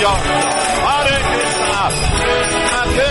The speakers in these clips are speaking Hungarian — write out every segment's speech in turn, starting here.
Nem tudja. Hare Krishna. Krishna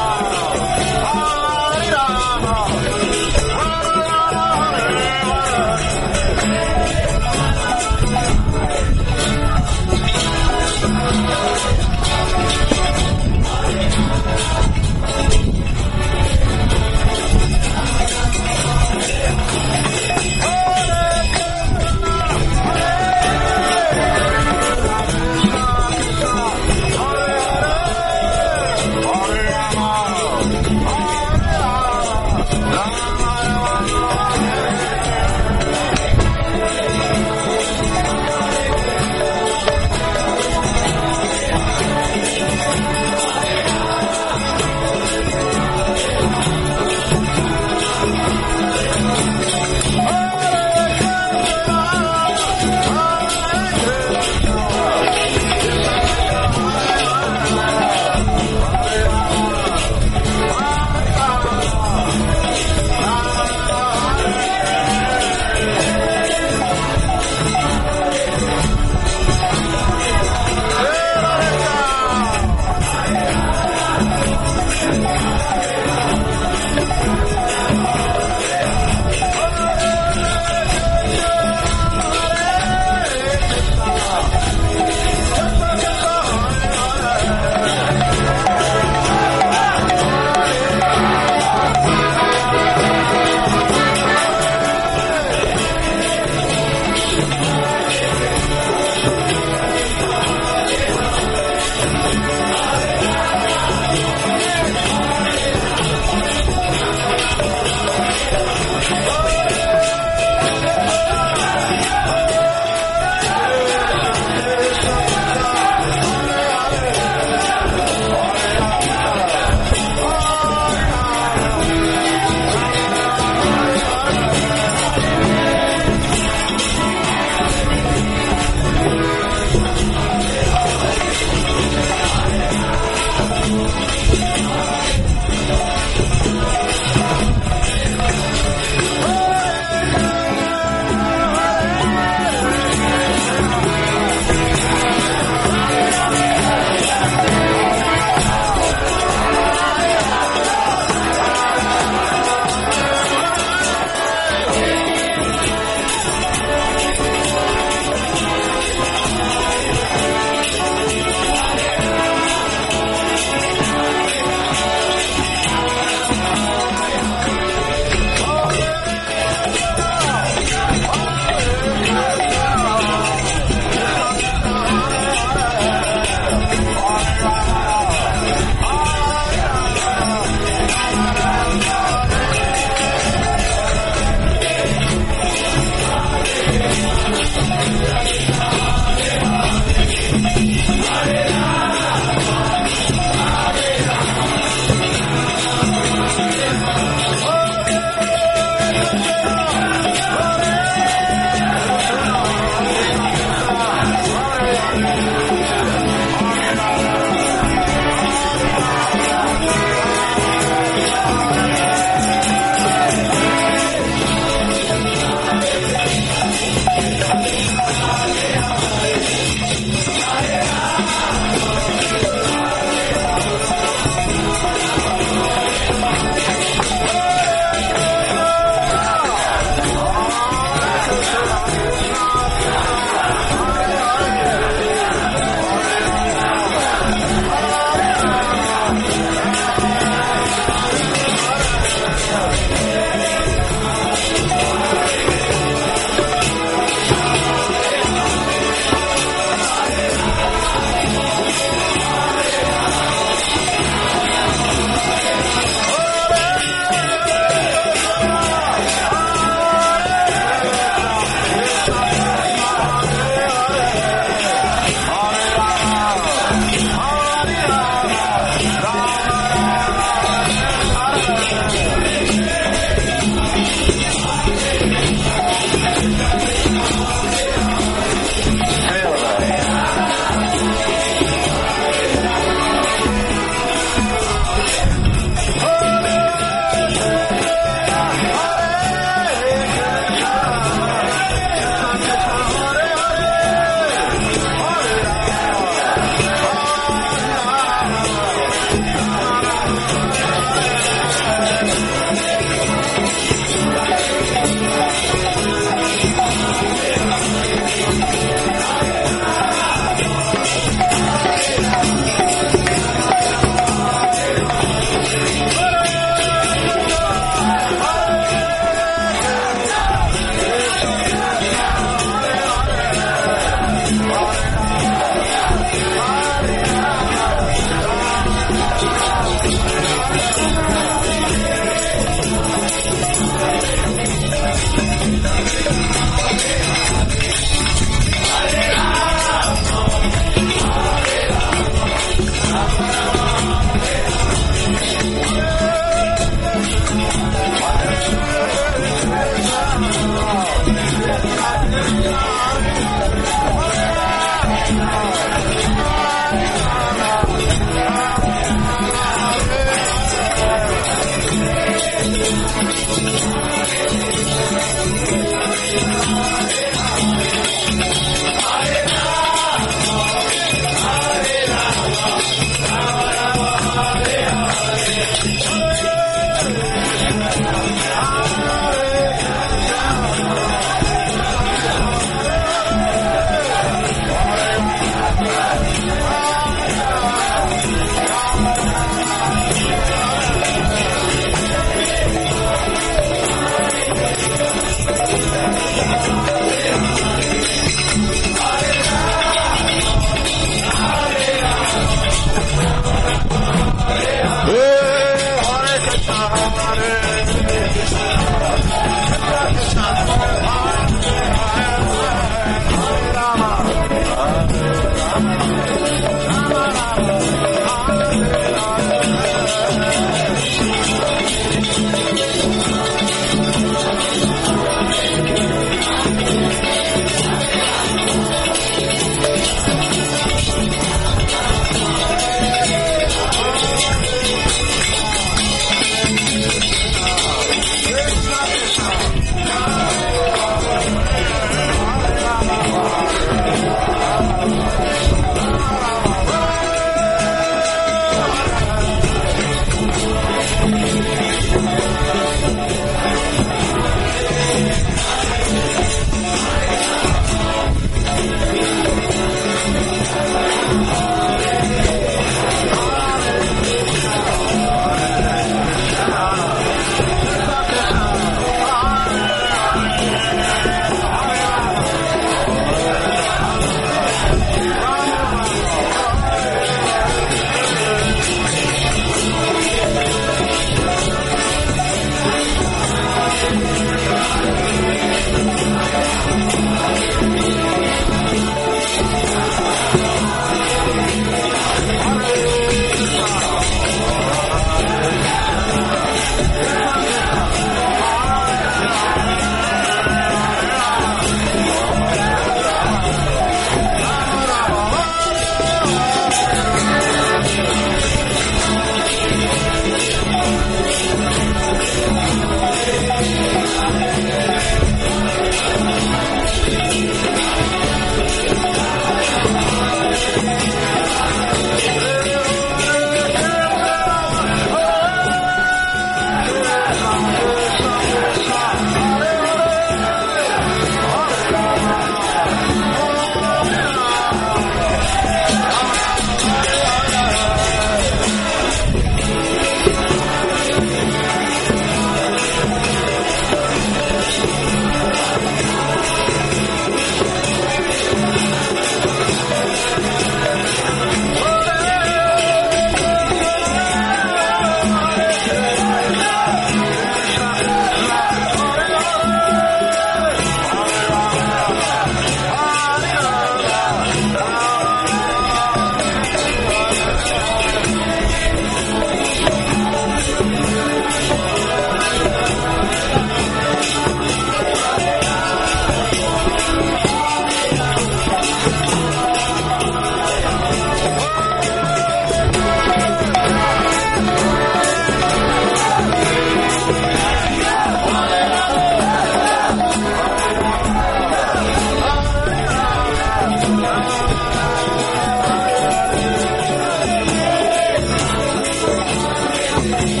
Thank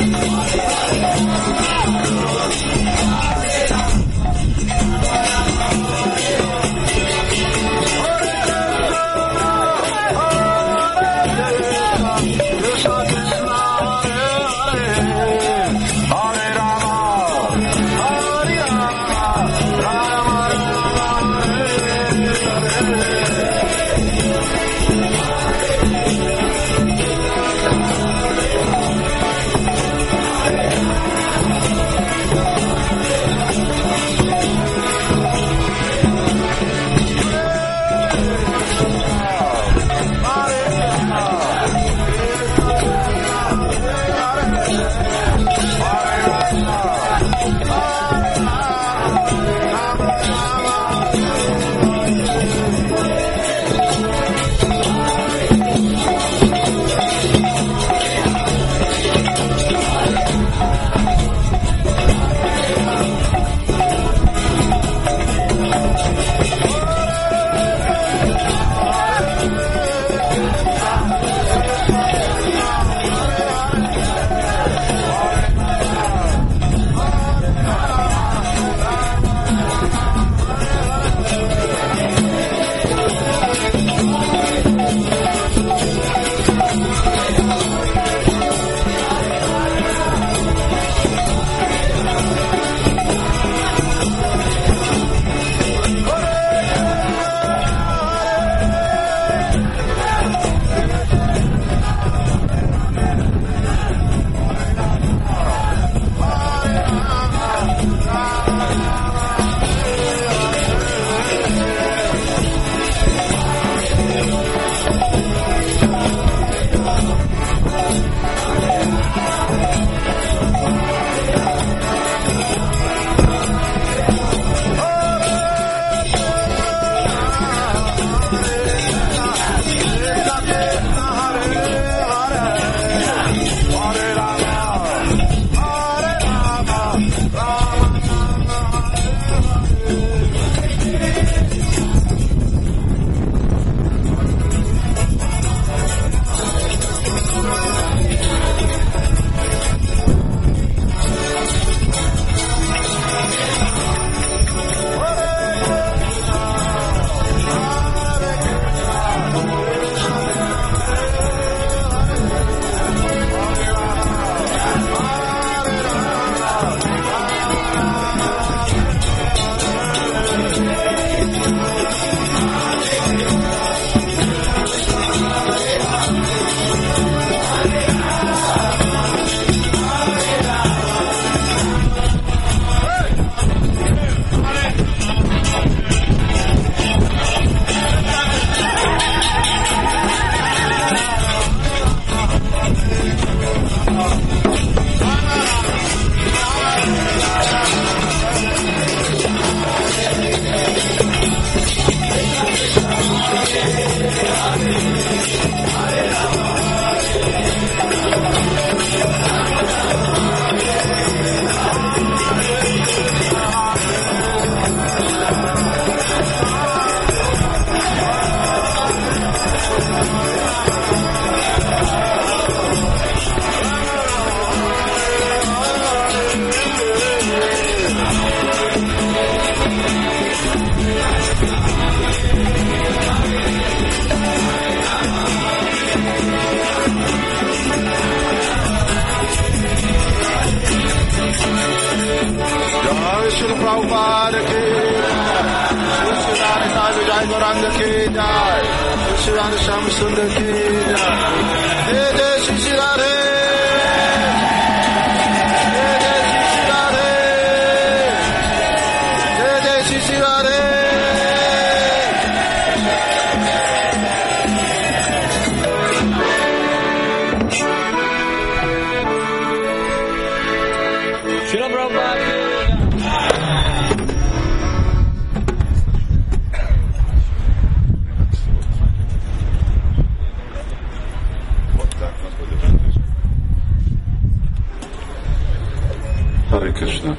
Krishna.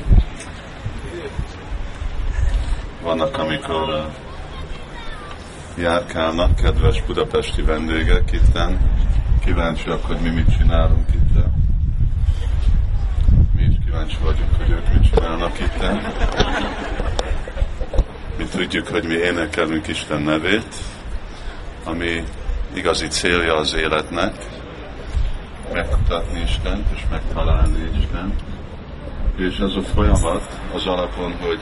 Vannak, amikor uh, járkálnak kedves budapesti vendégek itten, kíváncsiak, hogy mi mit csinálunk itten. Mi is kíváncsi vagyunk, hogy ők mit csinálnak itten. Mi tudjuk, hogy mi énekelünk Isten nevét, ami igazi célja az életnek, megkutatni Istent és megtalálni Istent és ez a folyamat az alapon, hogy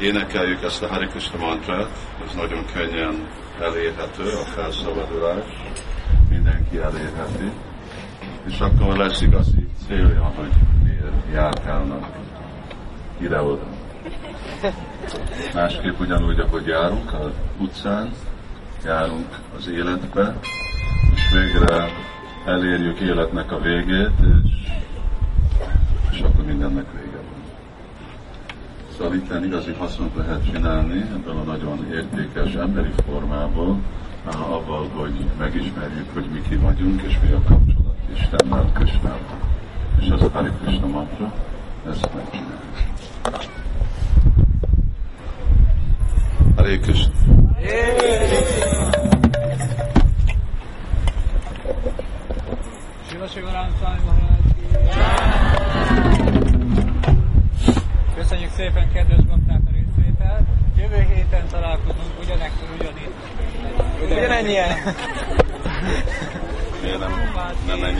énekeljük ezt a Hare Krishna mantrát, ez nagyon könnyen elérhető, a felszabadulás, mindenki elérheti, és akkor lesz igazi célja, hogy miért járkálnak ide-oda. Másképp ugyanúgy, ahogy járunk az utcán, járunk az életbe, és végre elérjük életnek a végét, és és akkor mindennek vége van. Szóval itt igazi hasznot lehet csinálni ebből a nagyon értékes emberi formából, avval, hogy megismerjük, hogy mi ki vagyunk, és mi a kapcsolat Istennel, Krisnával. És az a Hare Krishna mantra, ezt megcsináljuk. Hare Krishna. Shila Shivaram Köszönjük szépen kedves bakták a részvételt. Jövő héten találkozunk ugyanekkor ugyanitt. Ugyanennyien. Miért nem, nem ennyi